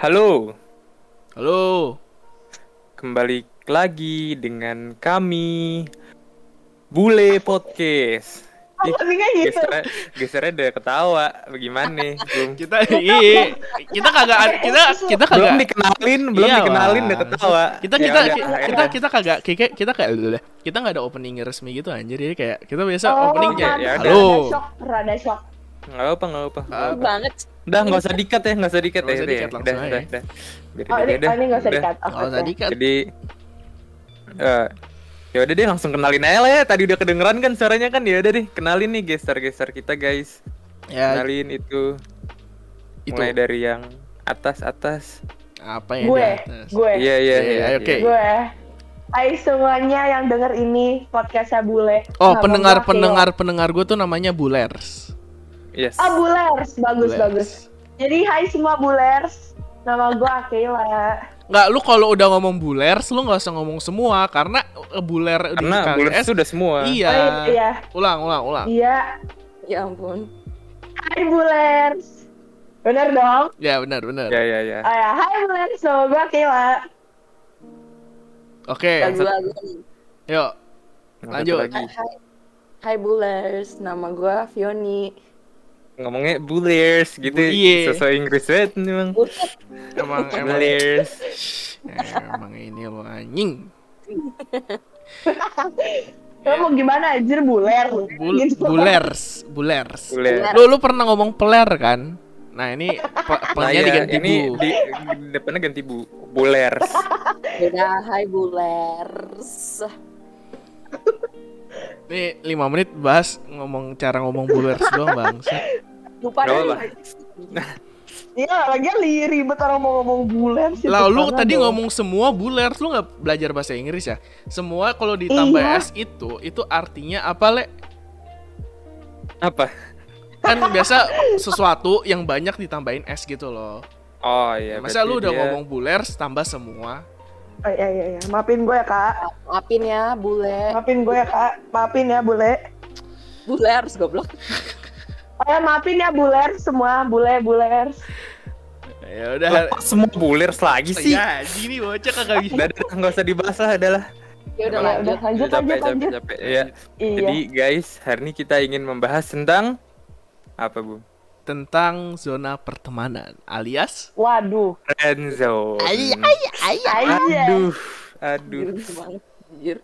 Halo, Halo. kembali lagi dengan kami Bule Podcast. Ih, gitu. Gesernya, gesernya udah ketawa, bagaimana? Belum, Kita iya, kita kagak kita kita belum kagak dikenalin, belum Iya, dikenalin udah ketawa. kita Ya kita udah, kita akhirnya. kita kita kagak kita kita kayak kita nggak ada opening resmi gitu anjir jadi kayak kita biasa Oh, opening kayak ya halo Rada shock, rada shock. nggak apa nggak apa. Ah, apa. banget. Udah nggak usah dikat ya, nggak usah dikat ya. usah udah dikat, Udah, langsung udah, aja. udah. Biar Oh, udah, ini, udah, oh, ini nggak usah udah. dikat. Oke, nggak usah oke. dikat Jadi eh ya udah deh langsung kenalin aja lah ya. Tadi udah kedengeran kan suaranya kan ya udah deh kenalin nih geser-geser kita guys. ya Kenalin itu itu mulai dari yang atas atas. apa ya Gue, gue, Iya iya Iya, iya. oke. iya. gue. Hai semuanya yang denger ini podcastnya bule. oh Nama pendengar pendengar pendengar gue tuh namanya bulers Yes. Ah bulers, bagus Bulers. bagus. Jadi hai semua bulers. Nama gue Akila. Nggak, lu kalau udah ngomong bulers, lu nggak usah ngomong semua karena eh, buler di Karena KKS bulat sudah semua. Iya. Oh, iya. Ulang, ulang, ulang. Iya. Ya ampun. Hai bulers. Bener dong? Ya benar, benar. Ya ya ya. Oh ya, hai bulers. Nama gue Akila. Oke, lagi. yuk. Lanjut. lagi. Hai, hai Bulers, nama gua Fioni. Ngomongnya bullies gitu. Iya. Sesuai Inggris banget Emang emang Bullies. emang ini emang anjing. Lo mau gimana anjir buler? Bul Gitu. bulers, bulers. Bullies. Lu lu pernah ngomong peler kan? Nah, ini pe- Nah, pelnya iya, diganti ini bu. di, depannya ganti bu. Bulers. beda hai Bulers. Nih 5 menit bahas ngomong cara ngomong bulers doang, Bang. Lupa deh. Iya, lagi li ribet orang mau ngomong buler sih. Lah lu tadi dong. ngomong semua bulers, lu nggak belajar bahasa Inggris ya? Semua kalau ditambah Iya. S itu, itu artinya apa, Le? Apa? Kan biasa sesuatu yang banyak ditambahin S gitu loh. Oh iya. Masa lu udah dia- ngomong bulers tambah semua? Oh, iya iya iya. Maafin gue ya, Kak. Maafin ya, Bule. Maafin gue ya, Kak. Maafin ya, Bule. Bulers goblok. Oh ya, maafin ya, buler semua. Bule, buler. Ya udah. Semua bulers lagi sih. Ya, gini bocah kagak bisa. Udah, udah, nggak usah dibahas lah, adalah. Ya udah Udah, lanjut. udah, lanjut, capek, lanjut, capek, lanjut. capek. Ya. Iya. Jadi guys, hari ini kita ingin membahas tentang apa bu? Tentang zona pertemanan alias Waduh. Friendzone. Aja. Aduh, aduh. Anjir banget, anjir.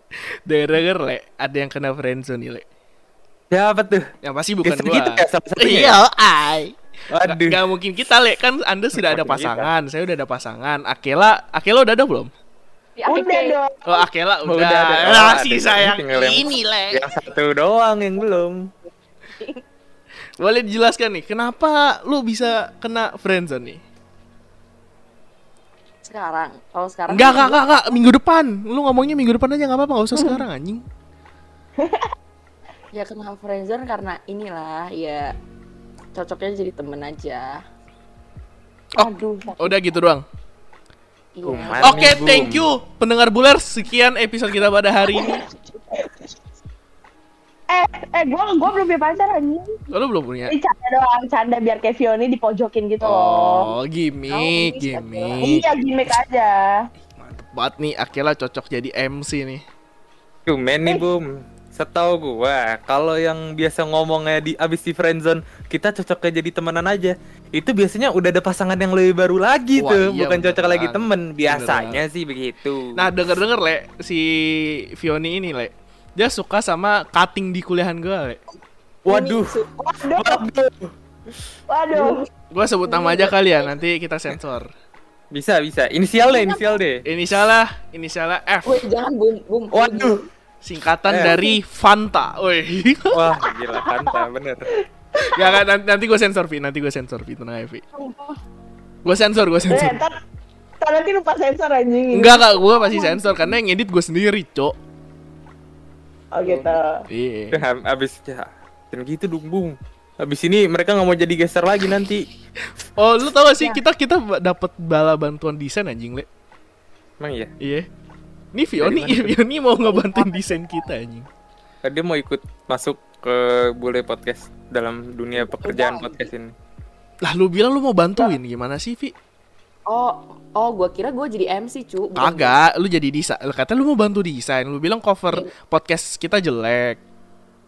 denger Le, ada yang kena friendzone nih, Le. Siapa tuh? Yang pasti bukan Geser gua. kita ya, salah satunya Iya, ai. Waduh. Gak mungkin kita, Le. Kan Anda sudah ada kita. pasangan. Saya udah ada pasangan. Akela, Akela udah ada belum? Ya, Udah dong. Oh, Akela Oh, udah. udah ada. Si sayang ini, Le. Yang satu doang yang belum. Boleh dijelaskan nih, kenapa lu bisa kena friendzone nih? Sekarang, kalau sekarang Enggak, enggak, enggak, enggak, minggu depan. Lu ngomongnya minggu depan aja enggak apa-apa, enggak usah sekarang anjing. Ya kena friendzone karena inilah ya cocoknya jadi temen aja. Oh, Aduh, Udah gitu doang. iya. Oke, Boom. thank you pendengar buler. Sekian episode kita pada hari ini. Eh, eh, gue gua belum punya pacar anjing. Oh, lu belum punya? Ini canda doang, canda biar kayak Fioni dipojokin gitu loh. Oh, gimmick, Oh, bisa gimmick. Iya, gimmick aja. Mantep banget nih, Akela cocok jadi MC nih. Cuman nih bum. Setahu gua, kalau yang biasa ngomongnya di abis di friendzone, kita cocoknya jadi temenan aja. Itu biasanya udah ada pasangan yang lebih baru lagi Wah, tuh, iya, bukan cocok lagi temen. Biasanya Bener sih begitu. Nah, denger-denger, Le, si Fioni ini, Le. Dia suka sama cutting di kuliahan gue, Le. waduh, Waduh, waduh. waduh. Gue sebut nama aja kali ya, nanti kita sensor. Bisa bisa. Inisial deh, inisial deh. Inisialnya, inisialnya F. Woi, jangan bum bum. Waduh. Singkatan Eh. dari Fanta. Woi. Wah, gila Fanta bener. Gak, gak, nanti, nanti gue sensor, Vi. Nanti gue sensor, Vi. Tenang aja, Vi. Gue sensor, gue Eh, sensor. ntar, ntar nanti lupa sensor anjing. Enggak, kak. Gue pasti sensor. Karena yang edit gue sendiri, cok. Oh gitu. Iya. Udah, abis ya. Dan gitu dong, Bung. Habis ini mereka nggak mau jadi geser lagi nanti. Oh, lu tau gak sih kita kita ba- dapat bala bantuan desain anjing, Le. Emang iya. Iya. Ini Fioni, Dari Fioni mau ngebantuin desain kita anjing. Dia mau ikut masuk ke Bule Podcast dalam dunia pekerjaan podcast ini. Lah lu bilang lu mau bantuin gimana sih, Vi? Oh, oh, gua kira gua jadi MC cu. Kagak, lu jadi desain. Kata lu mau bantu desain. Lu bilang cover podcast kita jelek.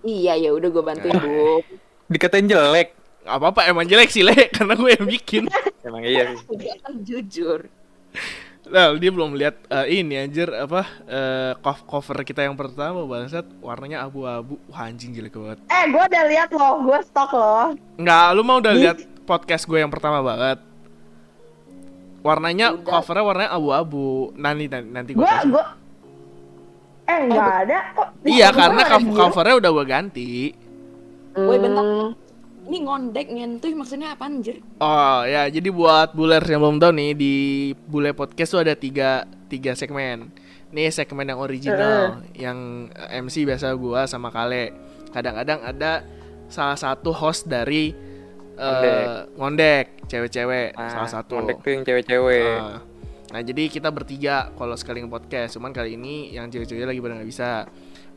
Iya, ya udah gua bantuin bu. Dikatain jelek. Gak apa-apa, emang jelek sih, Le. Karena gue yang bikin. Emang iya sih. Udah kan jujur. Nah, dia belum lihat eh, ini anjir apa eh, cov- cover kita yang pertama bangsat warnanya abu-abu. Wah, anjing jelek banget. Eh, gue udah lihat loh, gue stok loh. Enggak, lu mau udah lihat podcast gue yang pertama banget. Warnanya Udah. covernya warnanya abu-abu. Nanti nanti, nanti gue Gue, gue. Eh, nggak ada kok. Iya, Gua karena covernya udah gue ganti. Woi, bentar. Ini ngondek nyentuh maksudnya apa anjir? Oh ya, jadi buat buler yang belum tahu nih di bule podcast tuh ada tiga tiga segmen. Nih segmen yang original, yang eh, MC biasa gua sama Kale. Kadang-kadang ada salah satu host dari eh, ngondek, cewek-cewek Ah, salah satu. Ngondek tuh yang cewek-cewek. Ah. Nah jadi kita bertiga kalau sekali podcast, cuman kali ini yang cewek-cewek lagi pada nggak bisa.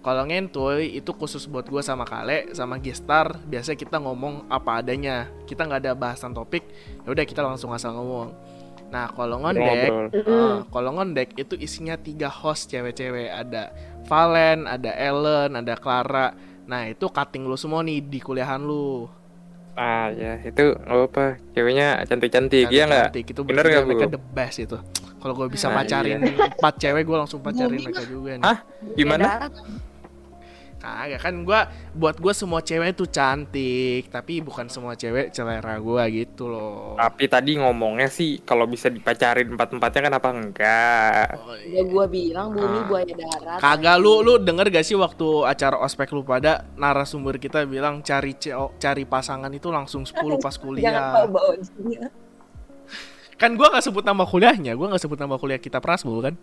Kalau ngentoy itu khusus buat gue sama Kale sama Gestar. Biasanya kita ngomong apa adanya. Kita nggak ada bahasan topik. Ya udah kita langsung asal ngomong. Nah kalau ngondek, ah, kalau ngondek itu isinya tiga host cewek-cewek. Ada Valen, ada Ellen, ada Clara. Nah itu cutting lu semua nih di kuliahan lu. Ah ya itu nggak apa ceweknya cantik-cantik ya nggak? Cantik, itu Bener nggak, mereka Bu? the best itu. Kalau gue bisa Nah, pacarin empat cewek, gue langsung pacarin mereka juga nih. Hah? Gimana? Ya. Kagak kan gua buat gue semua cewek tuh cantik, tapi bukan semua cewek selera gua gitu loh. Tapi tadi ngomongnya sih kalau bisa dipacarin empat-empatnya kenapa enggak? Oh, Udah gua bilang bumi Ah. buaya darat. Kagak lu lu denger gak sih waktu acara ospek lu pada narasumber kita bilang cari ceo- cari pasangan itu langsung 10 pas kuliah. Kan gua gak sebut nama kuliahnya, gua gak sebut nama kuliah kita Prasmo kan.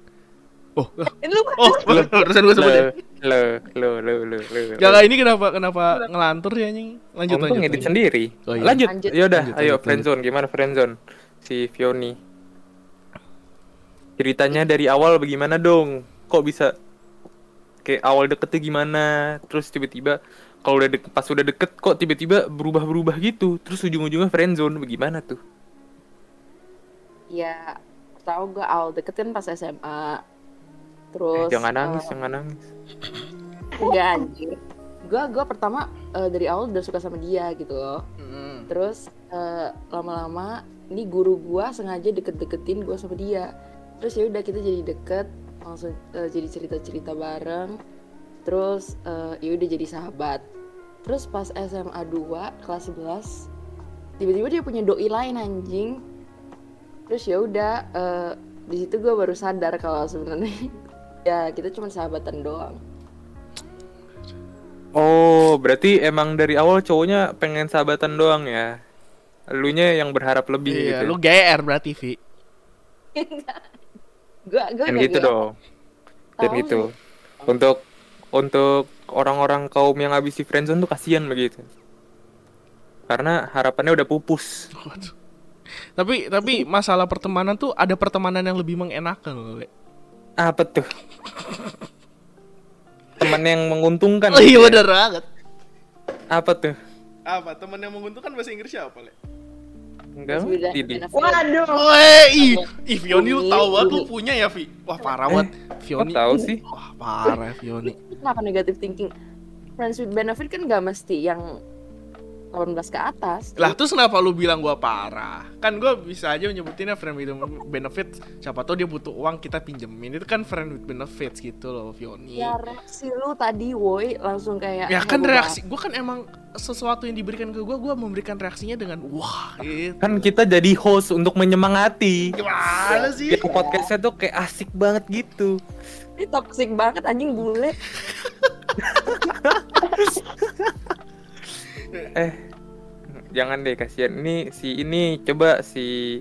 Oh, oh, Lu oh barusan gua sebut ya. Lo, lo, lo, lo, lo. Jangan ini kenapa kenapa ngelantur ya anjing? Lanjut Untung lanjut. ngedit sendiri. Oh, iya. Lanjut. Lanjut. Yaudah, Lanjut, ayo friendzone. Gimana friendzone? Si Fioni. Ceritanya dari awal bagaimana dong? Kok bisa kayak awal deketnya gimana? Terus tiba-tiba kalau udah deket, pas udah deket kok tiba-tiba berubah-berubah gitu. Terus ujung-ujungnya friendzone bagaimana tuh? Ya, tahu gua awal deket kan pas SMA. Terus Eh, jangan nangis, eh, jangan nangis. enggak anjir. Gua gua pertama eh, dari awal udah suka sama dia gitu loh. Mm. Terus eh, lama-lama ini guru gua sengaja deket-deketin gua sama dia. Terus ya udah kita jadi deket, langsung eh, jadi cerita-cerita bareng. Terus eh, ya udah jadi sahabat. Terus pas SMA 2 kelas 11 tiba-tiba dia punya doi lain anjing. Terus ya udah eh, di situ gua baru sadar kalau sebenarnya ya kita cuma sahabatan doang. Oh, berarti emang dari awal cowoknya pengen sahabatan doang ya? Elunya yang berharap lebih Iya, gitu. lu GR berarti Vi. Gua gua nggak gitu GR. dong. Dan Tahu gitu. Untuk untuk orang-orang kaum yang habis di friendzone tuh kasihan begitu. Karena harapannya udah pupus. Waduh. Tapi tapi masalah pertemanan tuh ada pertemanan yang lebih mengenakan loh, Le. Apa tuh? Teman yang menguntungkan. Oh iya gitu ya. bener banget. Apa tuh? Apa teman yang menguntungkan bahasa Inggrisnya apa, Le? Enggak benefit. Waduh. Woi, ih, Fioni lu tahu banget lu punya ya, Vi. Wah, parah banget. Kok Fioni. tahu sih? Wah, parah Fioni. kenapa negative thinking friends with benefit kan gak mesti yang 18 ke atas Lah, terus kenapa lu bilang gua parah? Kan gua bisa aja nyebutinnya friend with benefit. Siapa tahu dia butuh uang kita pinjemin. Itu kan friend with benefits gitu loh, Fioni. ya reaksi lu tadi woi langsung kayak Ya "Ah, kan gua reaksi, gue kan emang sesuatu yang diberikan ke gue, gue memberikan reaksinya dengan wah gitu. Kan kita jadi host untuk menyemangati. Gimana sih? Yang podcastnya tuh kayak asik banget gitu. bahas." ini toxic banget anjing bule Eh, jangan deh kasihan. Ini si ini coba si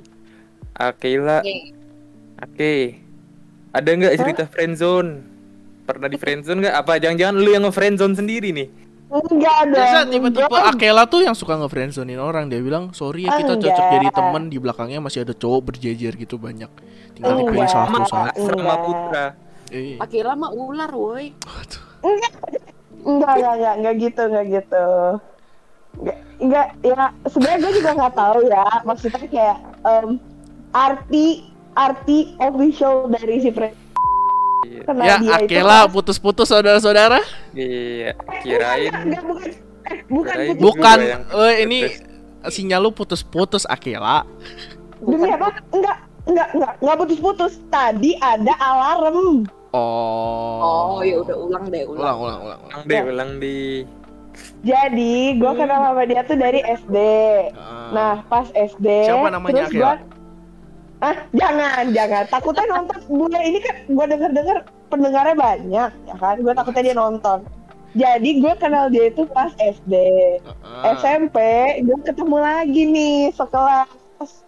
Akela. Oke. Ada nggak cerita friendzone? Pernah di friendzone nggak? Apa jangan-jangan lu yang nge-friendzone sendiri nih? Enggak Biasa dong. tipe-tipe Gua- Akela tuh yang suka nge-friendzonein orang Dia bilang, sorry ya kita cocok Enggak. jadi temen Di belakangnya masih ada cowok berjejer gitu banyak Tinggal dipilih Enggak. salah satu Sama satu sama. Putra. Eh, pakai lama ular woi. Enggak, enggak, enggak, enggak gitu, enggak gitu. Enggak, enggak ya sebenarnya gue juga nggak tahu ya. Maksudnya kayak em, arti arti official dari si Fred. Iya. Karena Ya, dia Akela putus-putus saudara-saudara. Iya, kirain Enggak, bukan. Eh, bukan Kirain putus. Bukan, yang eh, ini sinyal lu putus-putus Akela. Demi apa? Enggak, enggak, enggak, enggak putus-putus. Tadi ada alarm. Oh. Oh, ya udah ulang deh, Ulang, ulang. ulang, ulang. ulang. ulang deh, ulang di Jadi, gue kenal sama dia tuh dari SD. Ah. Nah, pas SD. Siapa namanya terus gua- Ah, jangan, jangan. Takutnya nonton bule ini kan gue denger-denger pendengarnya banyak, ya kan? Gue takutnya dia nonton. Jadi gue kenal dia itu pas SD. Ah. SMP gue ketemu lagi nih sekelas.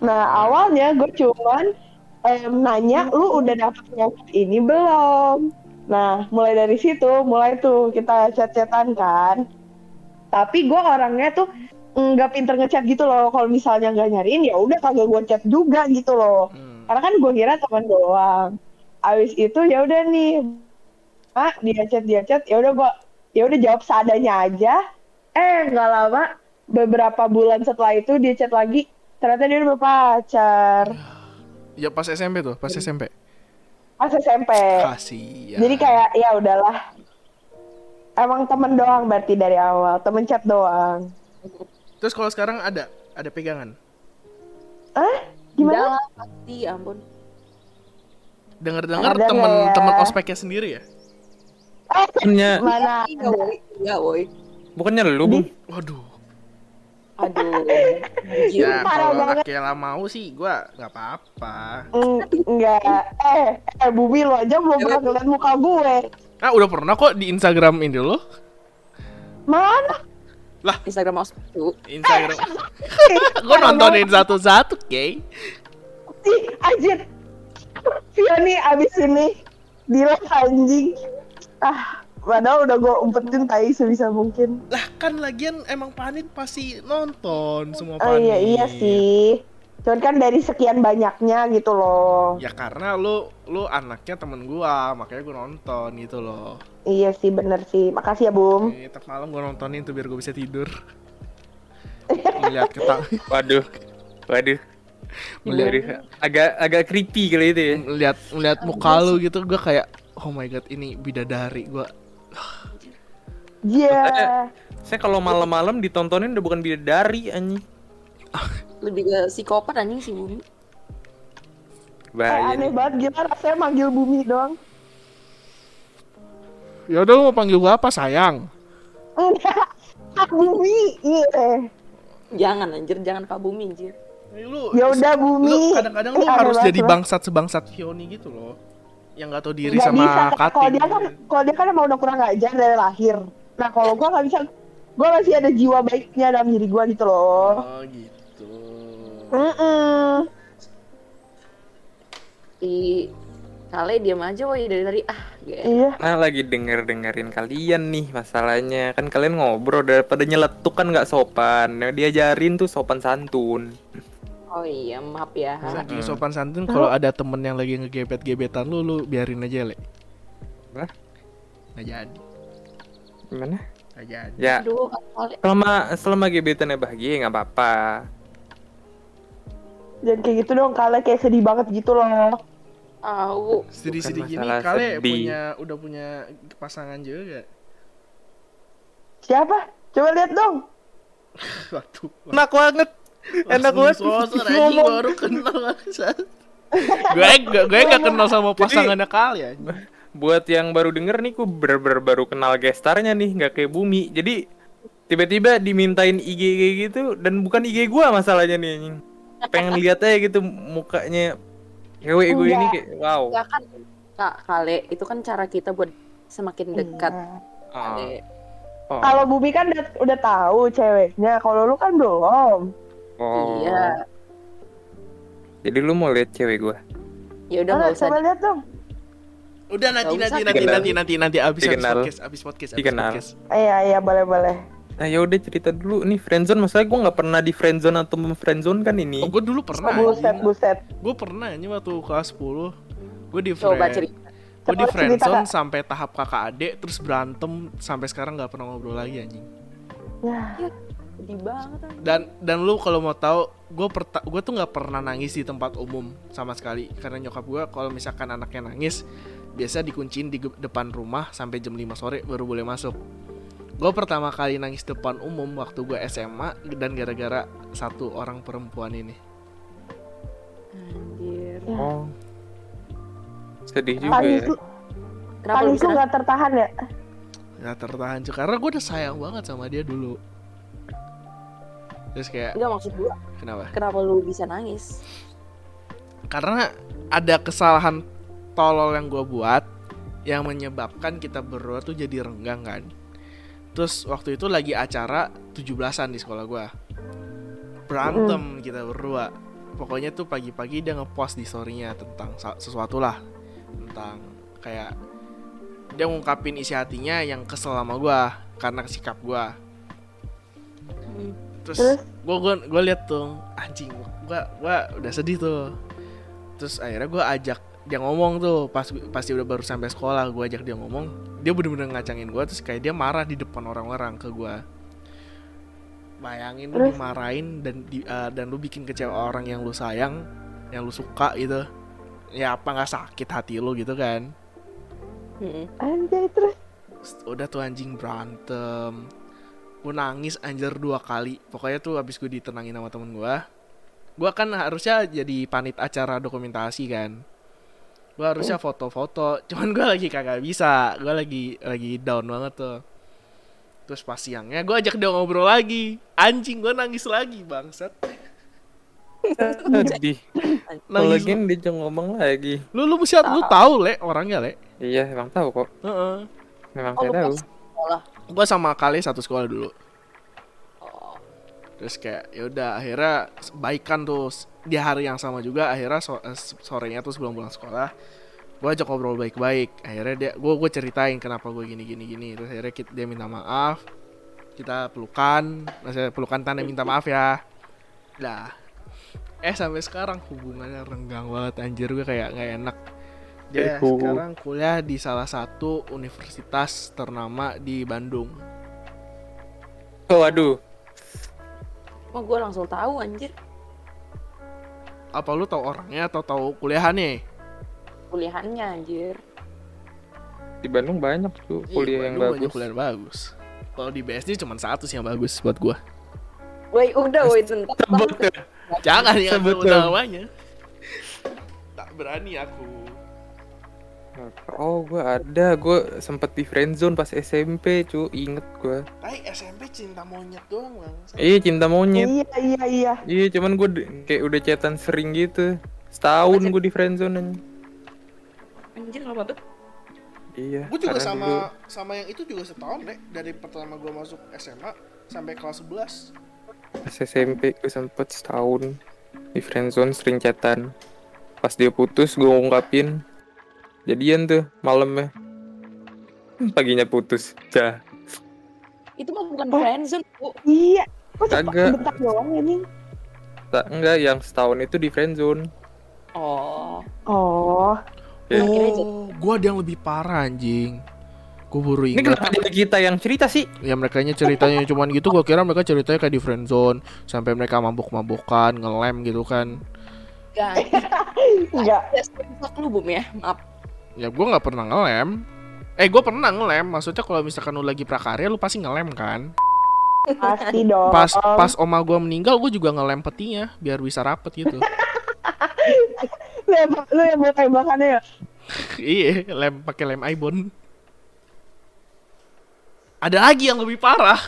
Nah awalnya gue cuman em, nanya lu udah dapet ngopi ini belum? Nah mulai dari situ mulai tuh kita chat-chatan kan. Tapi gue orangnya tuh nggak pinter ngechat gitu loh. Kalau misalnya nggak nyariin ya udah kagak gue chat juga gitu loh. Hmm. Karena kan gue kira teman doang. Abis itu ya udah nih, ah dia chat dia chat, ya udah gue ya udah jawab seadanya aja. Eh nggak lama, beberapa bulan setelah itu dia chat lagi, ternyata dia udah berpacar Ya pas SMP tuh, pas SMP. Pas SMP. Kasih. Jadi kayak ya udahlah, emang temen doang berarti dari awal, temen chat doang. Terus kalau sekarang ada ada pegangan. Ah Udah gimana? lah, pasti, ya ampun. Dengar-dengar Ada nggak temen ya? temen ospeknya sendiri ya? Eh bukannya mana? Iya, woi. Iya, woi. bukannya lu, Bung? Waduh. Aduh. Ya parah kalau banget. Akela mau sih gua nggak apa-apa. Mm, enggak. Eh eh Bumi lo aja belum pernah ngeliat muka gue. Ah udah pernah kok di Instagram ini lo. Mana? Instagram mouse tuh. Instagram. gua nontonin satu-satu, Kay. Ih, anjir. Fioni abis ini di anjing. Ah, padahal udah gue umpetin tai sebisa mungkin. Lah kan lagian emang panit pasti nonton semua panit. Oh iya iya sih. Cuman kan dari sekian banyaknya gitu loh. Ya karena lu lu anaknya temen gua, makanya gua nonton gitu loh. Iya sih bener sih. Makasih ya Bum. Eh, tiap malam gua nontonin tuh biar gua bisa tidur. Melihat ketang, Waduh. Waduh. melihat. Agak agak creepy kali itu ya. melihat melihat muka lu gitu gua kayak oh my god ini bidadari gua. Iya. Saya kalau malam-malam ditontonin udah bukan bidadari anjing. Lebih ke psikopat anjing si Bumi. Eh, Bahaya aneh banget gimana rasanya manggil Bumi doang. Ya udah lu mau panggil gua apa sayang? Kak Bumi. Iya. Jangan anjir, jangan Kak Bumi anjir. Eh, Lu Ya udah Bumi. lu kadang-kadang lu Aneh harus jadi bangsat sebangsat Fioni gitu loh. Yang nggak tahu diri Nggak sama bisa. Kating. Kalau dia kan kalau dia kan emang udah kurang ajar dari lahir. Nah kalau gua nggak bisa. Gua masih ada jiwa baiknya dalam diri gua gitu loh. Oh gitu. Mm-mm. Si Kale diam aja woi dari tadi ah gak Iya. Nah lagi denger dengerin kalian nih masalahnya kan kalian ngobrol daripada nyeletuk kan nggak sopan. Nah, diajarin tuh sopan santun. Oh iya maaf ya Saking sopan santun kalau ada temen yang lagi ngegebet-gebetan lu, lu biarin aja, Le. Hah? Nggak jadi. Gimana? Nggak jadi. Ya Aduh Kale selama selama gebetannya bahagia nggak apa-apa. Jangan kayak gitu dong, kalian kayak sedih banget gitu loh. tahu Sedih-sedih gini, kali sedih. punya udah punya pasangan juga. Siapa? Coba lihat dong. Waduh. Enak banget. Enak banget. Baru kenal gue gue gue gak kenal sama pasangannya kalian. Buat yang baru denger nih, ku bener-bener baru kenal gestarnya nih, nggak kayak bumi. Jadi tiba-tiba dimintain IG gitu dan bukan IG gua masalahnya nih anjing. Pengen lihat aja gitu mukanya cewek gue ini Enggak. kayak wow. ya kan Kak Kale itu kan cara kita buat semakin dekat Iya. Oh, Kale oh, Kalau Bumi kan udah, udah tahu ceweknya, kalau lu kan belum. Oh. iya Jadi lu mau lihat cewek gua? ya udah Mana, nggak usah coba lihat dong. Udah nanti nanti nanti dikenal. nanti nanti nanti abis abis Dikenal. podcast abis podcast abis Dikenal. podcast. Iya, iya, boleh, boleh. Nah ya udah cerita dulu nih friendzone masalah gua nggak pernah di friendzone atau memfriendzone kan ini. Oh, gue dulu pernah. buset, buset. Gue pernah ini waktu kelas 10 Gue di coba friend, cerita gue di Coba friendzone sampai tahap kakak adik terus berantem sampai sekarang nggak pernah ngobrol lagi anjing. Ya, sedih banget anjing. dan dan lu kalau mau tahu gue perta gue tuh nggak pernah nangis di tempat umum sama sekali karena nyokap gue kalau misalkan anaknya nangis biasa dikunciin di depan rumah sampai jam 5 sore baru boleh masuk gue pertama kali nangis depan umum waktu gue SMA dan gara-gara satu orang perempuan ini anjir Oh. Sedih juga Tangis ya. lu, kenapa lu tangis bisa lu gak tertahan ya? nggak tertahan cuy karena gue udah sayang banget sama dia dulu terus kayak Enggak maksud gua kenapa? kenapa lu bisa nangis? Karena ada kesalahan tolol yang gue buat yang menyebabkan kita berdua tuh jadi renggang kan? Terus waktu itu lagi acara 17-an di sekolah gue berantem kita berdua. Pokoknya tuh pagi-pagi dia ngepost di storynya tentang sesuatu lah. Tentang kayak dia ngungkapin isi hatinya yang kesel sama gue karena sikap gue Hmm. Terus gue gue gue liat tuh anjing gue gue udah sedih tuh terus akhirnya gue ajak dia ngomong tuh pas pasti udah baru sampai sekolah gue ajak dia ngomong dia bener-bener ngacangin gue terus kayak dia marah di depan orang-orang ke gue bayangin lu Terus? dimarahin dan di, eh, dan lu bikin kecewa orang yang lu sayang yang lu suka gitu ya apa nggak sakit hati lu gitu kan. Anjay terus. udah tuh anjing berantem gue nangis anjir dua kali. Pokoknya tuh abis gue ditenangin sama temen gue gue kan harusnya jadi panit acara dokumentasi kan. Gue harusnya foto-foto cuman gue lagi kagak bisa. Gue lagi lagi down banget tuh. Terus pas siangnya gue ajak dia ngobrol lagi. Anjing gue nangis lagi bangsat. Sedih. nangis Apalagi dia ngomong lagi. lu lu mesti lu tahu le orangnya le? Iya, emang tahu kok. Heeh. Memang Oh, saya lu tahu. sekolah gue sama kali satu sekolah dulu. Oh. Terus kayak ya udah akhirnya baikan tuh di hari yang sama juga akhirnya so- eh, sorenya tuh sebelum pulang sekolah gue ajak ngobrol baik-baik. Akhirnya dia gue gue ceritain kenapa gue gini gini gini terus akhirnya kita, dia minta maaf kita pelukan maksudnya pelukan tanda minta maaf ya. Lah eh sampai sekarang hubungannya renggang banget anjir gue kayak nggak enak dia Ehu. sekarang kuliah di salah satu universitas ternama di Bandung Oh, waduh. oh gue langsung tahu anjir apa lu tahu orangnya atau tahu kuliahannya kuliahannya anjir Di Bandung banyak tuh kuliah yang Bandung banyak bagus. kuliah yang bagus. Kalau di BSD cuma satu sih yang bagus buat gua. Woi udah woi tuh. Jangan ya Sebut namanya. Tak berani aku. Oh, gua ada. Gua sempet di friendzone pas SMP, cu. Inget gua. Tapi SMP cinta monyet doang, Bang. Iya, cinta monyet. Iya iya iya. Iya, cuman gue kayak udah chatan sering gitu. Setahun gue di friendzone aja. anjir apa tuh Iya. Gue juga sama dulu sama yang itu juga setahun, Dek. Dari pertama gua masuk SMA sampai kelas 11. pas SMP gue sempet setahun di friendzone sering chatan. Pas dia putus gue ngungkapin. Jadian tuh malamnya. Paginya putus. Dah. itu mah bukan Oh. friendzone bu Iya. Kok cepat Kagak. bentar doang ini? Tak enggak yang setahun itu di friendzone. oh Oh. Ya. Oh, gua ada yang lebih parah anjing. Gue baru Ini ingat. kenapa jadi kita yang cerita sih? Ya mereka ceritanya cuman gitu, gua kira mereka ceritanya kayak di friendzone sampai mereka mabuk-mabukan, ngelem gitu kan. Gak, Enggak. Bum ya, maaf. Ya gua nggak pernah ngelem. Eh gue pernah ngelem, maksudnya kalau misalkan lu lagi prakarya lu pasti ngelem kan. Pasti dong. Pas pas oma gua meninggal gue juga ngelem petinya biar bisa rapet gitu. lu yang, lu yang mau tembakannya ya? iya, lem pakai lem ibon. Ada lagi yang lebih parah.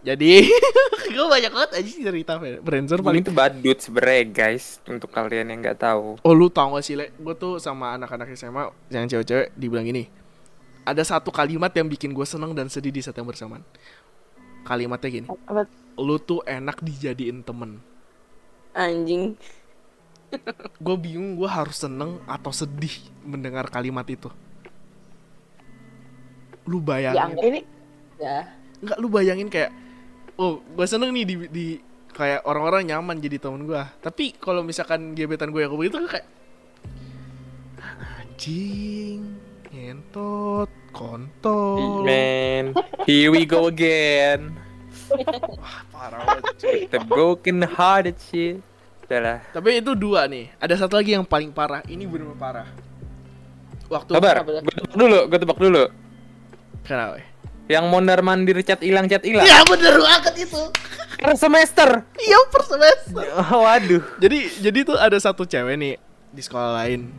Jadi gue banyak banget aja cerita Friendzone Paling paling itu badut sebenernya guys untuk kalian yang nggak tahu. Oh lu tau gak sih Le Gue tuh sama anak-anak SMA Yang cewek-cewek dibilang gini Ada satu kalimat yang bikin gue seneng dan sedih di saat yang bersamaan Kalimatnya gini Apa? Lu tuh enak dijadiin temen Anjing. Gue bingung gue harus seneng atau sedih mendengar kalimat itu Lu bayangin Ini ya. Enggak lu bayangin kayak Oh gue seneng nih di, di Kayak orang-orang nyaman jadi temen gue Tapi kalau misalkan gebetan gue yang begitu kayak Anjing Ngentot Kontol Man, here we go again. Parah banget. The broken hearted shit. Udah lah. Tapi itu dua nih. Ada satu lagi yang paling parah. Ini bener parah. Waktu Kabar, Apa, gue tebak dulu, gue tebak dulu. Kenapa? Yang mondar mandir cat hilang cat hilang. Ya bener banget itu. Per semester. Iya per semester. Oh, waduh. Jadi jadi tuh ada satu cewek nih di sekolah lain.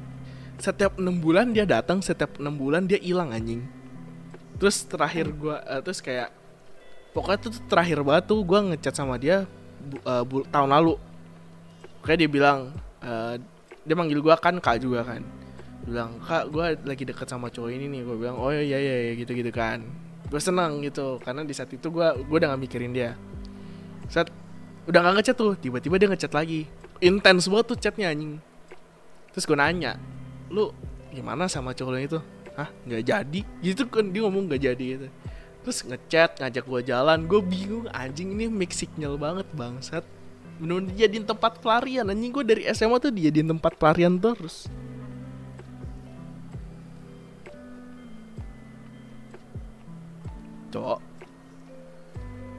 Setiap enam bulan dia datang, setiap enam bulan dia hilang anjing. Terus terakhir gua eh, terus kayak pokoknya tuh terakhir banget tuh gua ngechat sama dia bu- bu- tahun lalu. Kayak dia bilang eh, dia manggil gua kan kak juga kan. Bilang kak gua lagi deket sama cowok ini nih. Gua bilang oh iya iya iya gitu gitu kan. Gue senang gitu karena di saat itu gua gua udah gak mikirin dia. Saat udah gak ngechat tuh tiba-tiba dia ngechat lagi. Intens banget tuh chatnya anjing. Terus gue nanya lu gimana sama cowok itu? Hah nggak jadi? Gitu kan dia ngomong nggak jadi gitu. Terus ngechat ngajak gue jalan gue bingung anjing ini mix signal banget bangsat. Bener-bener dijadiin tempat pelarian anjing. Gue dari SMA tuh dijadiin tempat pelarian terus cowok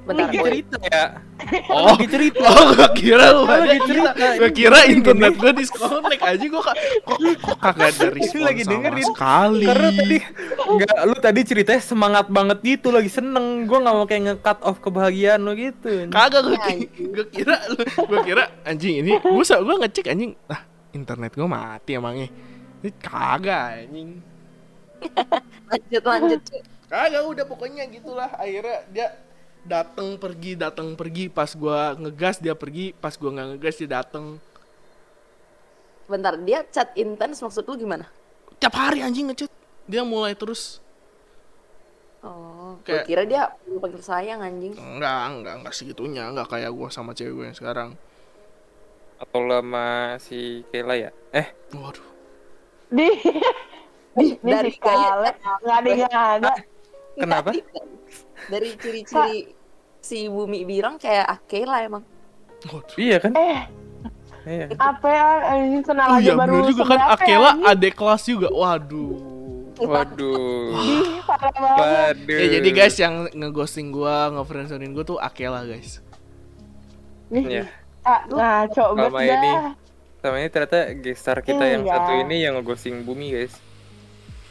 Bentar, Lagi cerita ya. Oh, Lagi cerita. Oh, gua kira lu lagi cerita. cerita. Gua kira internet gua disconnect aja gua kok kok, kok kagak ada respon lagi sama dengerin. sekali. Karena tadi enggak lu tadi ceritanya semangat banget gitu lagi seneng. Gua nggak mau kayak nge-cut off kebahagiaan lo gitu. Kagak ki- gua kira lu gua kira anjing ini gua sa- gua ngecek anjing ah internet gua mati emangnya. Ini kagak anjing. Lanjut lanjut. Kagak udah pokoknya gitulah akhirnya dia datang pergi datang pergi pas gua ngegas dia pergi pas gua nggak ngegas dia datang Bentar, dia chat intens maksud lu gimana? tiap hari anjing ngechat dia mulai terus Oh, gua Kayak- kira dia lu panggil sayang anjing. Enggak, enggak, enggak segitunya, enggak kayak gua sama cewek gue yang sekarang. Atau lo sama si Kayla ya? Eh, Waduh. Di Ih, ini dari si nggak ada nggak ada. Kenapa? Dari ciri-ciri si Bumi bilang kayak Akela emang. Waduh. Iya kan? Eh, Iya. apa ya? Ini kenal Oh aja iya baru juga kan ya, Akela anjing? adek kelas juga. Waduh. Waduh. Ih, parah banget. Waduh. Ya jadi guys yang ngeghosting gua, ngefriendzonin gua tuh Akela guys. Nih, Iya. ah, ngaco Selama banget ini. Sama ini ternyata gestar kita yang Iya. satu ini yang ngeghosting bumi guys.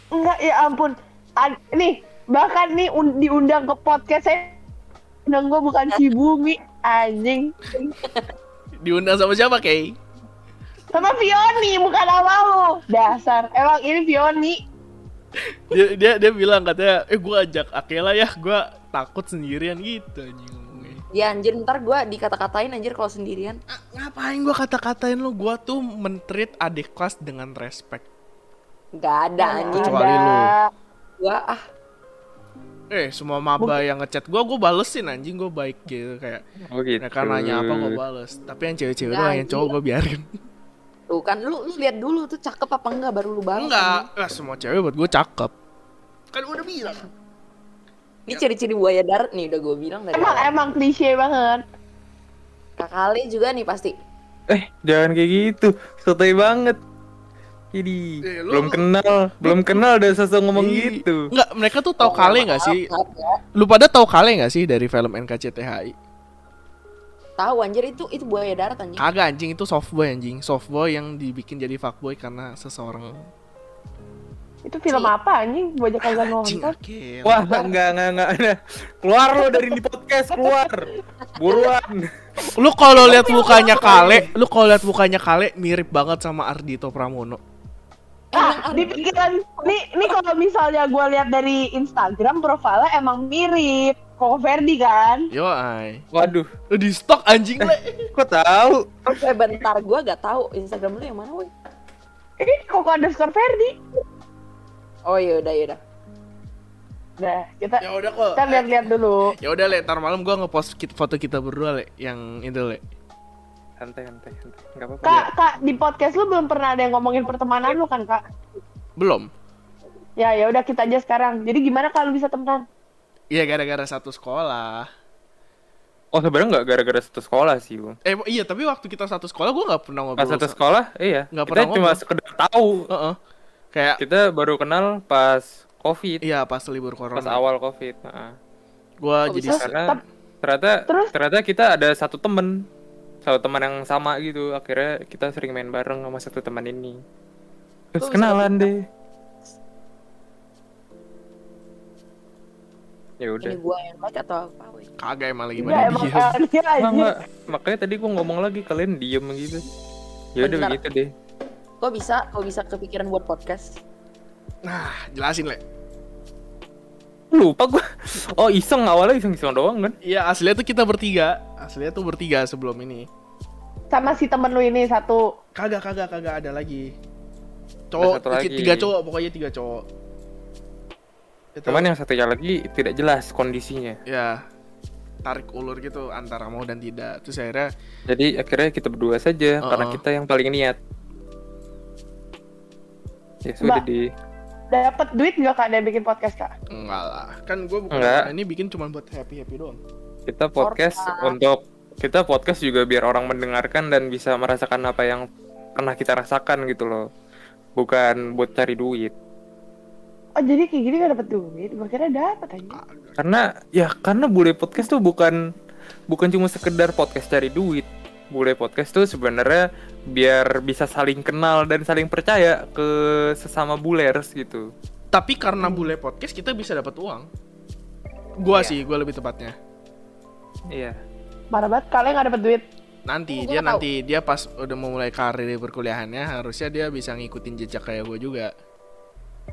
Enggak, ya ampun. Ad- nih, bahkan nih un- diundang ke podcast saya undang gue bukan si Bumi, anjing. Diundang sama siapa, Kay? Sama Fioni, bukan sama lu. Dasar, emang ini Fioni. Dia dia dia bilang katanya, "Eh gua ajak Akela ya, gua takut sendirian gitu anjing ngomongnya." Ya anjir ntar gua dikata-katain anjir kalau sendirian. Ah, ngapain gua kata-katain lu? Gua tuh mentreat adik kelas dengan respect. Gak ada anjing. Kecuali lu. Gua ah Eh, semua maba yang ngechat gua, gua balesin anjing, gua baik gitu kayak Oh gitu. mereka nanya apa gua bales. Tapi yang cewek-cewek Nggak, doang, yang cowok gua biarin. tuh kan lu lu lihat dulu tuh cakep apa enggak baru lu balas. Enggak, lah semua cewek buat gue cakep. Kan udah bilang. Ini ciri-ciri buaya darat nih udah gua bilang dari Emang awal. emang klise banget. Kakali juga nih pasti. Eh, jangan kayak gitu. Sotoy banget. Jadi Eh, lu- belum kenal, belum kenal udah sosok ngomong Ih, gitu. Enggak, mereka tuh tahu Oh, kale nggak sih? ya. Lu pada tahu kale nggak sih dari film NKCTHI? Tahu anjir itu itu buaya darat anjing. Kagak anjing itu softboy anjing. Softboy yang dibikin jadi fuckboy karena seseorang Itu film Si- apa anjing? Gue aja kagak anjing nonton. Wah, enggak enggak enggak ada. Keluar lo dari di podcast, keluar. Buruan. Lu kalau lihat mukanya kale, lu kalau lihat mukanya kale mirip banget sama Ardito Pramono. Ah, di pikiran nih nih kalau misalnya gue lihat dari Instagram profilnya emang mirip Koko Verdi kan? Yo ay. Waduh, Lu di stok anjing le. kok tahu? Eh bentar gua gak tahu Instagram lu yang mana woi. Ini Koko underscore Verdi. Oh iya udah yaudah. Nah, kita Ya udah kok. kita lihat-lihat dulu. Ya udah le, ntar malam gua ngepost kit- foto kita berdua le, yang itu le. Santai, santai, santai. Enggak apa-apa. Kak, kak di podcast lu belum pernah ada yang ngomongin pertemanan lu kan kak? Belum. Ya ya udah kita aja sekarang. Jadi gimana kalau bisa temenan? Iya gara-gara satu sekolah. Oh, sebenarnya enggak gara-gara satu sekolah sih, Bung. Eh iya tapi waktu kita satu sekolah gua nggak pernah ngobrol. Pas satu sa- sekolah, iya. Nggak kita pernah cuma ngobrol. sekedar tahu. Heeh. Kayak Kita baru kenal pas COVID, iya pas libur pas corona. awal COVID. Heeh. Gua Oh, jadi bisa? sa- Karena Tap- ternyata Terus? ternyata kita ada satu temen satu teman yang sama gitu akhirnya kita sering main bareng sama satu teman ini terus Lu kenalan deh ya udah Ini gua yang like atau apa? weh? Kagak emang lagi pada emang diem. dia makanya tadi gua ngomong lagi kalian diem gitu ya udah begitu deh Kok bisa? Kok bisa kepikiran buat podcast? Nah, jelasin, Le. lupa gua oh iseng awalnya iseng iseng doang kan Iya, aslinya tuh kita bertiga. Aslinya tuh bertiga sebelum ini. Sama si temen lu ini satu. Kagak, kagak, kagak ada lagi. Cowok, satu ti- lagi. tiga cowok, pokoknya tiga cowok. Itu, cuman yang satunya lagi tidak jelas kondisinya ya tarik ulur gitu antara mau dan tidak. Terus akhirnya jadi akhirnya kita berdua saja karena Oh. kita yang paling niat ya sudah Mbak. di Dapat duit nggak kak dia bikin podcast kak? enggak lah. Kan gue bukan Enggak. ini bikin cuma buat happy-happy doang. Kita podcast Orka. untuk kita podcast juga biar orang mendengarkan dan bisa merasakan apa yang pernah kita rasakan gitu loh bukan buat cari duit Oh jadi kayak gini gak dapet duit? Gue kira dapet aja. Karena ya karena bule podcast tuh bukan bukan cuma sekedar podcast cari duit bule podcast tuh sebenarnya biar bisa saling kenal dan saling percaya ke sesama bulers gitu Tapi karena bule podcast kita bisa dapat uang. Gua Iya. sih, gua lebih tepatnya. Iya Parah banget kalian gak dapet duit. Nanti dia tahu. nanti dia pas udah mau mulai karir di perkuliahannya harusnya dia bisa ngikutin jejak kayak gue juga.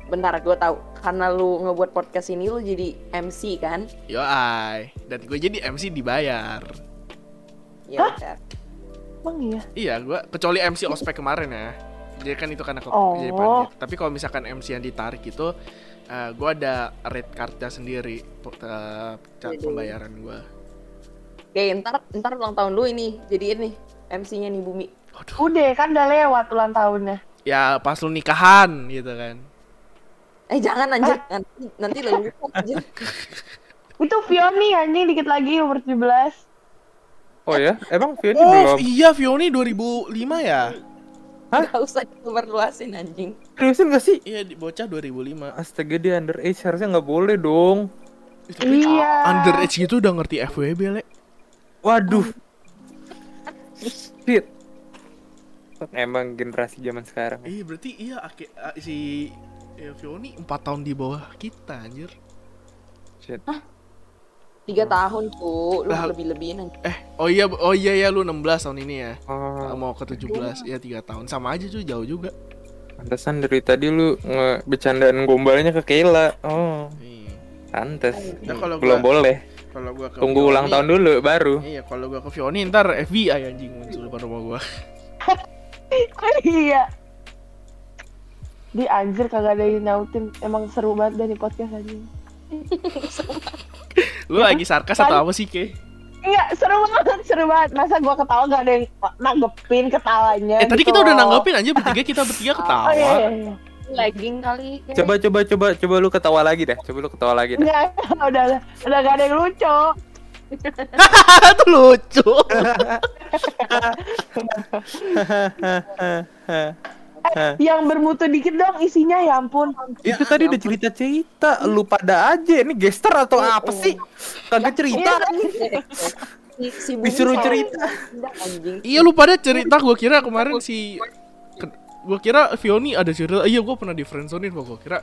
Bentar, gue tahu. Karena lu ngebuat podcast ini lu jadi MC kan? Yo ai, dan gue jadi MC dibayar. Ya Hah? Emang iya? Iya, gue kecuali MC ospek kemarin ya. Jadi kan itu karena Oh. jadi. Tapi kalau misalkan MC yang ditarik itu, eh gue ada rate cardnya sendiri, Waduh. pembayaran gue. Oke, ntar, ntar ulang tahun lu ini. Jadi ini MC-nya nih Bumi. Udah kan udah lewat ulang tahunnya. Ya pas lu nikahan gitu kan. Eh jangan anjir, nanti, nanti lu lupa anjir. Itu Fioni anjing dikit lagi umur 17. oh ya emang Fioni Oh belum iya, Vioni 2005 ya? Gak usah diperluasin anjing. seriusan gak sih Iya, di bocah 2005. astaga dia underage harusnya nggak boleh dong Iya. underage gitu udah ngerti FWB, Le. Waduh. Shit. Emang generasi zaman sekarang. Iya, berarti iya ake- a- si ya, Vioni 4 tahun di bawah kita anjir. Shit. Tiga tahun tuh, lu Lah- lebih-lebihin. Eh, oh iya oh iya ya lu 16 tahun ini ya. Oh, Mau ke 17, ya 3 tahun. Sama aja cuy, jauh juga. pantesan dari tadi lu nge bercandaan gombalnya ke Kayla. Oh, Iya. pantes. Nah, kalau Belum gua- boleh. Kalau gua ke Tunggu Vioni- ulang tahun dulu baru. Iya, kalau gua ke Vioni ntar FBI anjing muncul depan rumah gua. iya. Di anjir kagak ada yang nyautin. Emang seru banget dari podcast anjing. Lu lagi sarkas atau apa sih, Ke? Iya, seru banget, seru banget. Masa gua ketawa gak ada yang nanggepin ketawanya Eh, tadi gitu kita udah nanggepin aja bertiga kita bertiga ketawa. Oh iya, iya, iya. Lagging kali. kayak. Coba coba coba coba lu ketawa lagi dah. Coba lu ketawa lagi dah. Enggak, udah, udah, udah gak ada yang lucu. Itu lucu. Yang bermutu dikit dong isinya ya ampun. Itu tadi udah cerita-cerita. Lu pada aja. Ini gester atau apa sih? Kagak cerita. si, si Disuruh cerita. iya lu pada cerita gua kira kemarin si gua kira Vioni ada cerita iya gua pernah di friendzonein kok gua kira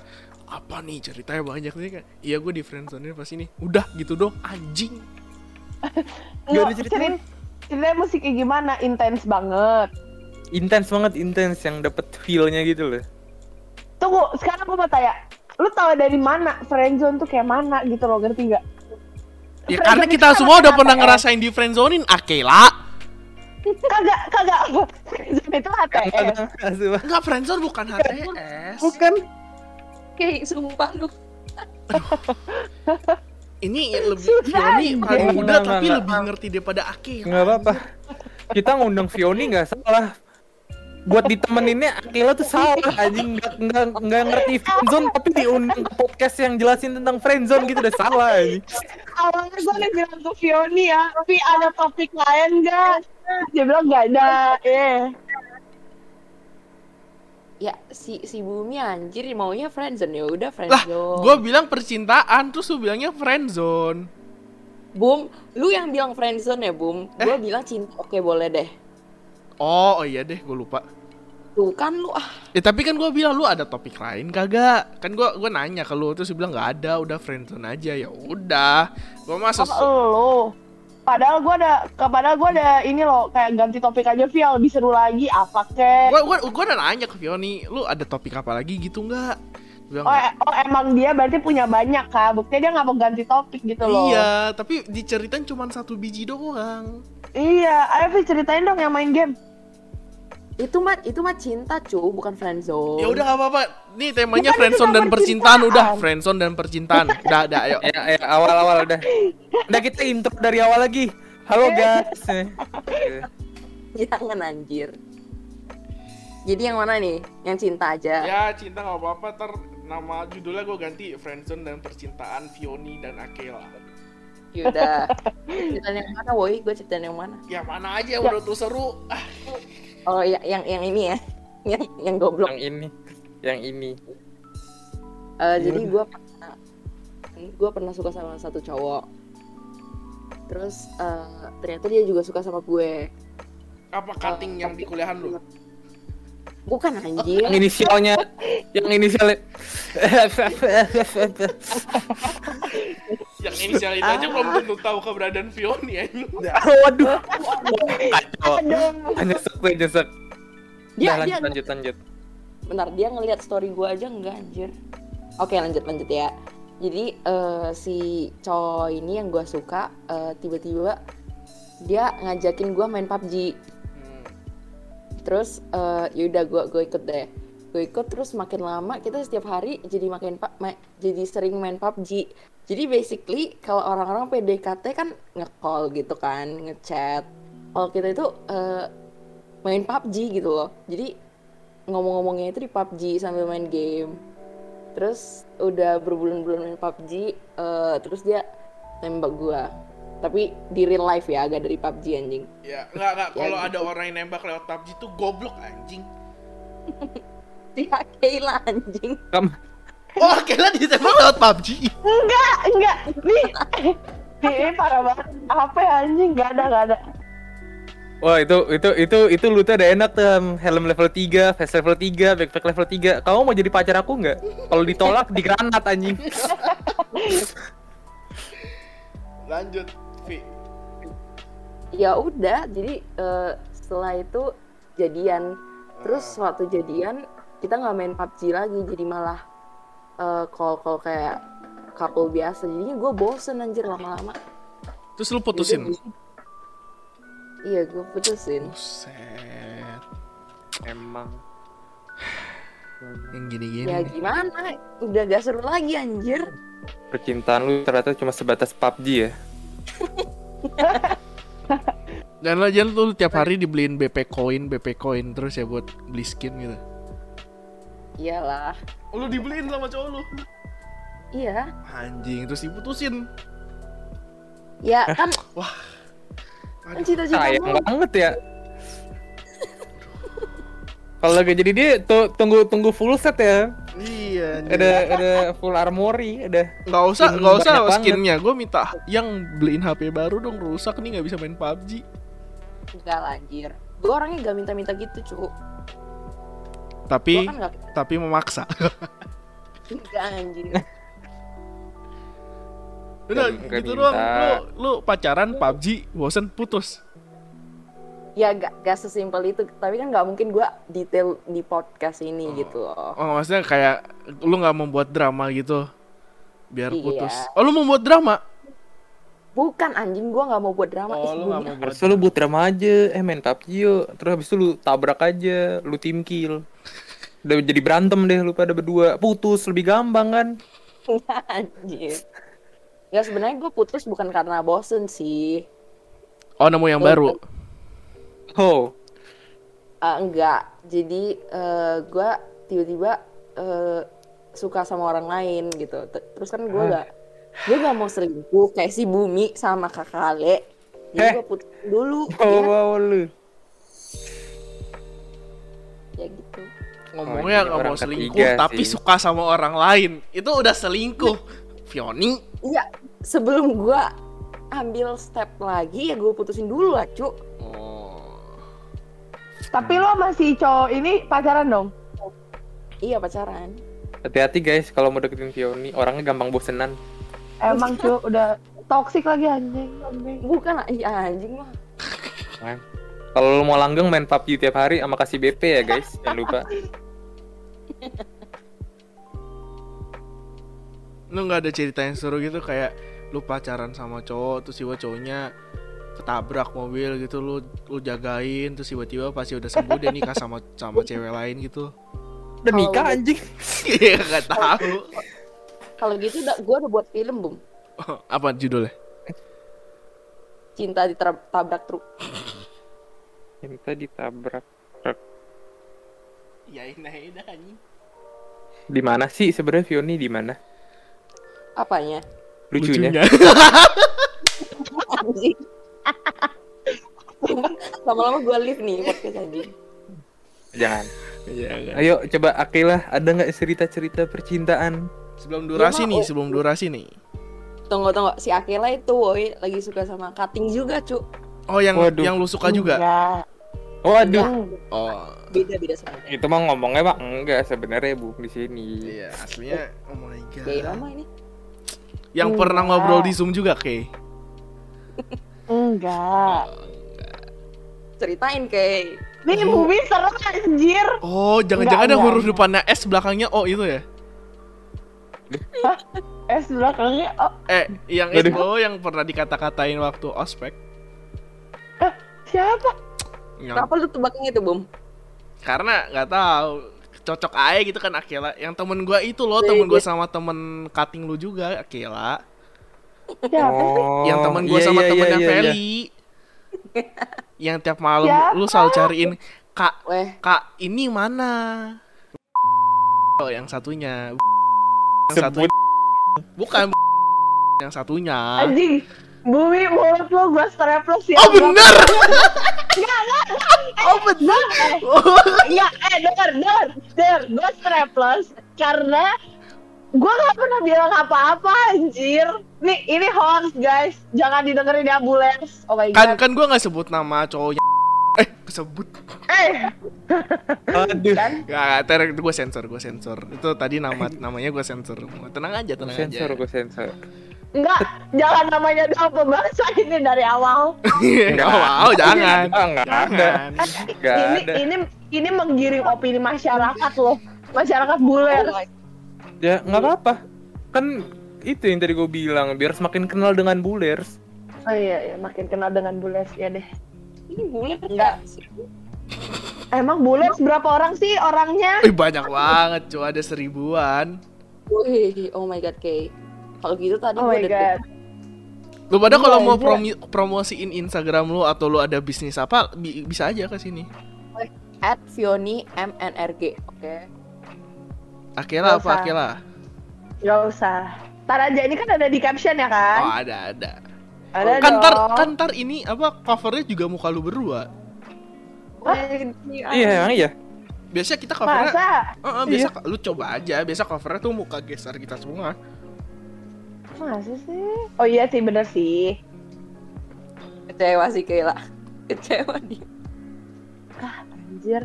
apa nih ceritanya banyak nih kan iya gua di friendzonein pas ini udah gitu dong anjing Gak ada ceritanya. cerit- Ceritanya musik kayak gimana? Intens banget. Intens banget, intens yang dapet feel-nya gitu loh. Tunggu, sekarang gua mau tanya. Lu tahu dari mana friendzone tuh kayak mana gitu loh, ngerti gak? ya karena kita semua udah pernah ngerasain di friendzonein Akela Kagak, kagak. Friendzone itu HTS. enggak friendzone bukan HTS Bukan. Kayak sumpah lu. ini lebih Vioni paling muda Enggak, tapi enggak, lebih enggak. ngerti daripada Akela Nggak apa-apa. Kita ngundang Vioni nggak salah. Buat ditemeninnya Akila tuh salah anjing nggak nggak nggak ngerti friendzone tapi diundang ke podcast yang jelasin tentang friendzone gitu udah salah anjing. Awalnya gue udah bilang ke Fioni ya, tapi ada topik lain gak? Dia bilang gak ada, eh. Ya si si Bumi anjir maunya friendzone ya udah lah friendzone. gua bilang percintaan terus lu bilangnya friendzone Bum, lu yang bilang friendzone ya, Bum. Eh. Gua bilang cinta. Oke, boleh deh. Oh, oh iya deh, gue lupa. Tuh kan lu ah. Ya tapi kan gue bilang lu ada topik lain kagak? Kan gue gue nanya ke lu terus dia bilang nggak ada, udah friendzone aja ya udah. Gue mah sesu- Oh, lu. Padahal gua ada, padahal gua ada ini loh, kayak ganti topik aja Via lebih seru lagi apa kek. Gue gue gue udah nanya ke Fioni, lu ada topik apa lagi gitu nggak? Bilang, Oh, "Nggak." e- oh, emang dia berarti punya banyak kak, buktinya dia nggak mau ganti topik gitu loh. Iya, tapi diceritain cuma satu biji doang. Iya, ayo Vi ceritain dong yang main game. Itu mah itu mah cinta, cu, bukan friendzone. Ya udah nggak apa-apa. Nih temanya Bukan, friendzone dan sama percintaan udah, percintaan. friendzone dan percintaan. Udah, udah, ayo. Ya, ya awal-awal udah. Udah kita intro dari awal lagi. Halo guys. Jangan anjir. Jadi yang mana nih? Yang cinta aja. Ya cinta nggak apa-apa ter nama judulnya gue ganti friendzone dan percintaan Fioni dan Akela. Yaudah. Ceritain yang mana, woi? Gue ceritain yang mana? Ya mana aja yang menurut lu seru. Oh, ya, yang yang ini ya. Yang yang goblok. yang ini. Yang ini. Eh, jadi gue pernah gue pernah suka sama satu cowok terus eh, ternyata dia juga suka sama gue apa cutting yang di kuliahan lu? bukan anjir Yang inisialnya yang inisialnya Yang inisialin aja belum tentu tahu keberadaan Fioni anjing. Waduh. Kacau. Aduh. Nyesek gue nyesek. dia Udah, dia lanjut lanjut lanjut. bentar dia ngelihat story gue aja enggak anjir oke lanjut lanjut ya jadi eh, si cowok ini yang gue suka eh, tiba-tiba dia ngajakin gue main PUBG Hmm. terus eh, yaudah gue gue ikut deh gue ikut terus makin lama kita setiap hari jadi makin pa- ma- jadi sering main PUBG jadi basically kalau orang-orang PDKT kan nge-call gitu kan ngechat. Kalau kita itu eh, main PUBG gitu loh. Jadi ngomong-ngomongnya itu di PUBG sambil main game. Terus udah berbulan-bulan main PUBG eh, terus dia nembak gua. Tapi di real life ya agak dari PUBG anjing. Ya, enggak enggak. Ya, kalau gitu. ada orang yang nembak lewat PUBG tuh goblok anjing. si Keila anjing. Kamu Oh, Akela ditembak lewat PUBG. Enggak, enggak. Nih, ini parah banget. Apa ya anjing? Gak ada, gak ada. Wah itu itu itu itu lu tuh ada enak tuh helm level 3, vest level 3, backpack level 3. Kamu mau jadi pacar aku nggak? Kalau ditolak di granat anjing. Lanjut, Vi. ya udah jadi eh, setelah itu jadian terus waktu jadian kita nggak main PUBG lagi jadi malah eh, call call kayak couple biasa jadinya gue bosen anjir lama-lama Terus lu putusin. Jadi- iya gue putusin Buset. Emang. Yang gini-gini. ya gimana udah gak seru lagi anjir Percintaan lu ternyata cuma sebatas PUBG ya. Dan lo jangan lu tiap hari dibeliin BP coin, BP coin terus ya buat beli skin gitu. Iyalah Lu dibeliin sama cowok lu. iya Anjing, terus diputusin. ya kan Wah. kan cita-cita Sayang banget ya. Kalau gak jadi dia tuh tunggu tunggu full set ya. Iya, anjing. Ada ada full armory, ada. Nggak usah, nggak usah skinnya. Gue minta yang beliin HP baru dong rusak nih nggak bisa main PUBG. enggak lah, anjir gue orangnya gak minta-minta gitu cu Tapi kan gak tapi memaksa. enggak anjir Udah nggak gitu minta. doang. Lu lu pacaran PUBG, bosen putus. ya gak, gak sesimpel itu tapi kan nggak mungkin gue detail di podcast ini gitu loh Oh, maksudnya kayak lu nggak membuat drama gitu biar Iya. putus. Oh, lu membuat drama? bukan anjing gue nggak mau buat drama Oh, Ih, lu mau buat. Harusnya lu buat drama aja, eh main PUBG yuk. Terus habis itu lu tabrak aja, lu team kill. Udah jadi berantem deh lu pada berdua. Putus lebih gampang kan? anjir ya sebenarnya gue putus bukan karena bosen sih Oh, nemu yang baru. Oh, Eh, enggak jadi gue tiba-tiba eh, suka sama orang lain gitu terus kan gue gak gue gak mau selingkuh kayak si Bumi sama kakak Ale Eh. jadi gue putus dulu oh, ya, wow, lu. ya gitu Ngomongnya nggak mau selingkuh tapi sih. suka sama orang lain. Itu udah selingkuh. Fioni. Iya, sebelum gua ambil step lagi ya gue putusin dulu lah cu Oh. Tapi lo masih cowok ini pacaran dong? iya pacaran Hati-hati guys kalau mau deketin Fioni, orangnya gampang bosenan. Emang cu, udah toxic lagi anjing. anjing. bukan iya anjing mah? Kalau lo mau langgeng main PUBG tiap hari sama kasih BP ya guys, jangan lupa. Lu nggak ada cerita yang seru gitu kayak lu pacaran sama cowok terus tiba cowoknya ketabrak mobil gitu lu lu jagain terus tiba-tiba pasti udah sembuh dia nikah sama sama cewek lain gitu. Udah nikah udah- anjing. Iya nggak tahu. kalau gitu udah gue udah buat film bum Apa judulnya? cinta ditabrak truk Cinta ditabrak. Ya ini anjing. Di mana sih sebenarnya Fioni di mana? apanya Lucunya. anjing lama-lama gue live nih podcast anjing Jangan. Iya kan. Ayo coba Akila, ada nggak cerita-cerita percintaan? Sebelum durasi Dia nih, mau- sebelum durasi nih. tunggu tunggu si Akela itu woi lagi suka sama cutting juga cu Oh yang Waduh. yang lu suka juga? Enggak. Waduh, Enggak. Oh. beda beda sama itu mah ngomongnya mah enggak sebenarnya bu di sini. Iya, aslinya oh my god. kayak lama ini Yang pernah Enggak. ngobrol di Zoom juga, Kay? Enggak. ceritain kayak Nih movie serem anjir. Oh, jangan-jangan Enggak, yang huruf enggak. depannya S belakangnya O itu ya? Es belakangnya oh, Eh, yang itu yang pernah dikata-katain waktu ospek. siapa? Kenapa lu tebaknya itu bum karena nggak tahu cocok aja gitu kan Akela. Yang temen gua itu loh, Iya, temen gua iya. sama temen cutting lu juga, Akela. Siapa sih? Oh, yang temen gua iya, sama iya, temennya iya, iya. Feli. yang tiap malam lu selalu cariin, "Kak, weh Kak, ini mana?" Oh, yang satunya. Yang Sebut satunya bukan yang satunya. Anjing. Bumi mulut lo gua strapless ya. Oh bener. Oh bener. Iya, eh denger, denger, denger. Gua strapless karena gua gak pernah bilang apa-apa anjir. Nih, ini hoax guys. Jangan didengerin ya Bulers. Oh my kan god. kan gua nggak sebut nama cowoknya. Eh, kesebut. Eh, Aduh. kan? Gak, ntar gue sensor, gue sensor. Itu tadi nama namanya gue sensor. Tenang aja, tenang Sensor aja. gue sensor. Enggak, jangan namanya doang pembahasa ini dari awal. Gak mau, jangan. Enggak ada. Jangan. Enggak ini ada. ini ini menggiring opini masyarakat loh. Masyarakat Bulers. Oh my- Ya nggak apa-apa. Kan itu yang tadi gue bilang biar semakin kenal dengan bulers. Oh iya, iya, makin kenal dengan Bulers ya deh. ini bulan Enggak. Emang Bulers berapa orang sih orangnya? Wih, banyak banget, cuy. Ada seribuan. Wih, oh my god kayak kalau gitu tadi Oh gue udah god. Lu pada kalau Iya, mau iya. promi- promosiin Instagram lu atau lu ada bisnis apa, bi- bisa aja ke sini. at Fioni MNRG oke Akela Nggak apa. Akela? Gak usah. Tar aja ini kan ada di caption ya Oh, kan? ada ada. ada Kan dong. tar, kan tar ini apa covernya juga muka lu berdua. Iya emang iya. Biasanya kita covernya Masa? Heeh, biasa lu coba aja. Biasa covernya tuh muka geser kita semua. Masa sih? Oh iya sih bener sih. kecewa sih Kayla kecewa dia Anjir.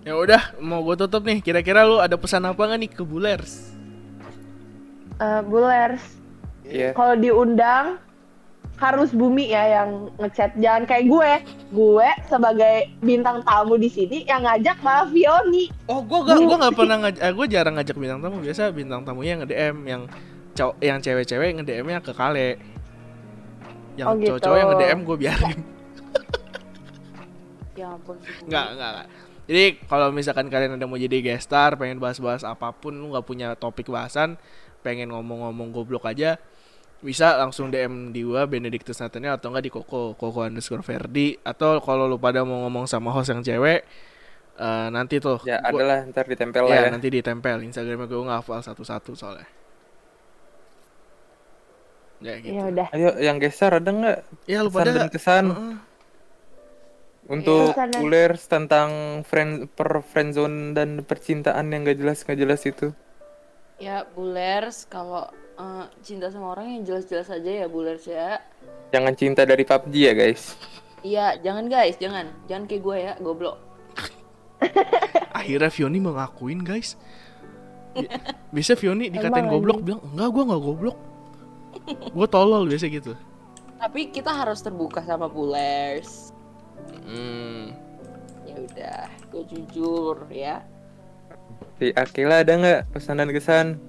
Ya udah, mau gue tutup nih. Kira-kira lu ada pesan apa nggak nih ke Bulers? Eh, Bulers, Iya. kalau diundang harus bumi ya yang ngechat jangan kayak gue gue sebagai bintang tamu di sini yang ngajak malah Vioni Oh, gua gak, gua nggak pernah ngajak, eh, gua jarang ngajak bintang tamu. Biasa bintang tamunya nge DM yang cowok, yang cewek-cewek nge DM-nya ke Kale. Yang Oh, gitu. cowok-cowok yang nge DM gue biarin. ya ampun Nggak, nggak, nggak. Jadi kalau misalkan kalian ada mau jadi guest star, pengen bahas-bahas apa pun, lu nggak punya topik bahasan, pengen ngomong-ngomong goblok aja, bisa langsung DM di gua Benedictus Nathaniel atau enggak di Koko Koko underscore Verdi. Atau kalau lu pada mau ngomong sama host yang cewek eh, nanti tuh Ya gua- adalah ntar ditempel ya, lah ya. nanti ditempel. Instagramnya gue nggak hafal satu-satu soalnya. Ya gitu. Ya udah. Ayo yang geser ada nggak? Ya lu pada dan kesan. Heeh. untuk Pesan dan- bulers tentang friend per friendzone dan percintaan yang gak jelas gak jelas itu? ya bulers kalau eh, cinta sama orang yang jelas-jelas aja ya buler ya. Jangan cinta dari PUBG ya guys. Iya, jangan guys, jangan. Jangan kayak gue ya, goblok. Akhirnya Fioni mau ngakuin guys. Bi- Biasa Fioni dikatain Emang goblok bilang enggak gua nggak goblok. Gue tolol biasa gitu. Tapi kita harus terbuka sama bulers. Hmm. Ya udah, gue jujur ya. Si Akila ada nggak pesanan kesan?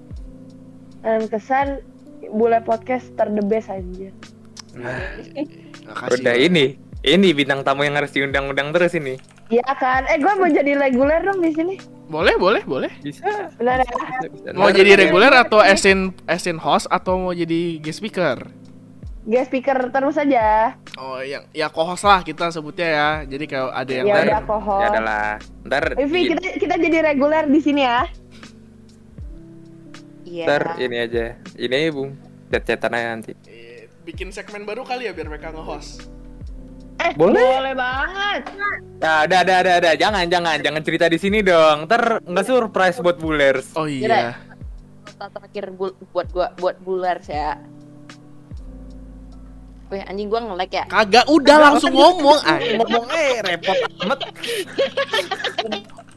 Dan kesan bule podcast ter the best aja. Makasih. Udah ini, ini bintang tamu yang harus diundang-undang terus ini. Iya kan? Eh gue mau jadi reguler dong di sini. Boleh, boleh, boleh. Bisa. Benar ya? bisa, bisa. Mau jadi reguler atau asin asin host atau mau jadi guest speaker? Guest speaker terus aja. Oh, yang ya co-host lah kita sebutnya ya. Jadi kalau ada yang Ya lain. udah kohon. Ya adalah. Ntar, Vivi di- kita kita jadi reguler di sini ya. Iya. ntar ini aja. Ini bung, chat-chatan aja nanti. Eh, bikin segmen baru kali ya biar mereka nge-host. Eh Boleh. boleh banget. Nah, ada, ada, ada, ada. Jangan, jangan, jangan cerita di sini dong. Ntar nggak surprise buat bulers. Oh Yaudah. iya. Kata terakhir bul- buat gua buat bulers ya. Wih, anjing gua nge-lag ya. Kagak udah langsung ngomong. Ay. Ngomong eh repot amat.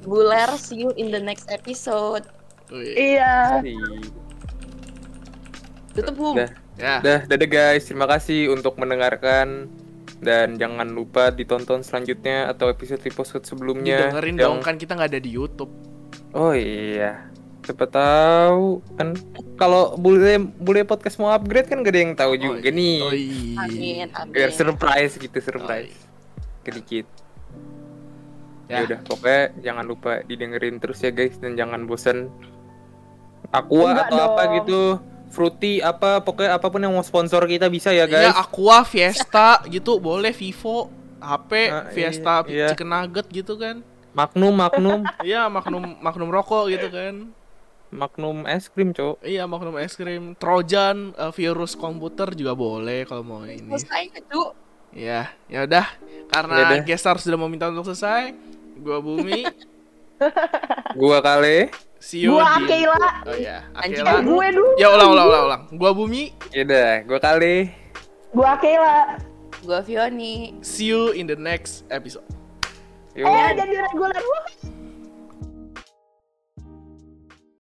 Bulers, see you in the next episode. Wih. Iya. Tutup hum. Dah, Ya. dah, dadah guys. Terima kasih untuk mendengarkan dan jangan lupa ditonton selanjutnya atau episode episode sebelumnya. Didengerin yang- dong kan kita nggak ada di YouTube. Oh iya. Siapa tahu kan kalau bule bule podcast mau upgrade kan gak ada yang tahu juga nih. Oh iya. Amin, amin. Biar surprise gitu surprise. Sedikit. Ya Ya. udah pokoknya jangan lupa didengerin terus ya guys dan jangan bosen. Aqua Enggak atau apa dong. gitu. Fruity apa pokoknya apa pun yang mau sponsor kita bisa ya Ya guys. Aqua, Fiesta gitu boleh Vivo, HP, Ah, Fiesta, iya, iya. Chicken Nugget gitu kan. Magnum Magnum Iya, Magnum Magnum rokok gitu kan. Magnum es krim, Cok. Iya, Magnum es krim, Trojan, eh, virus komputer juga boleh kalau mau ini. Selesai, cu. Ya, ya udah. Karena Yaudah. Gestar sudah meminta untuk selesai, gua Bumi, Gua kali. See you Gua di Akila. Oh ya, Anjing. Eh Akela. gue dulu. Ya ulang ulang ulang ulang. Gua Bumi, Yaudah, gua kali. Gua Akila. Gua Fioni. see you in the next episode. Yuk. Eh jadi reguler.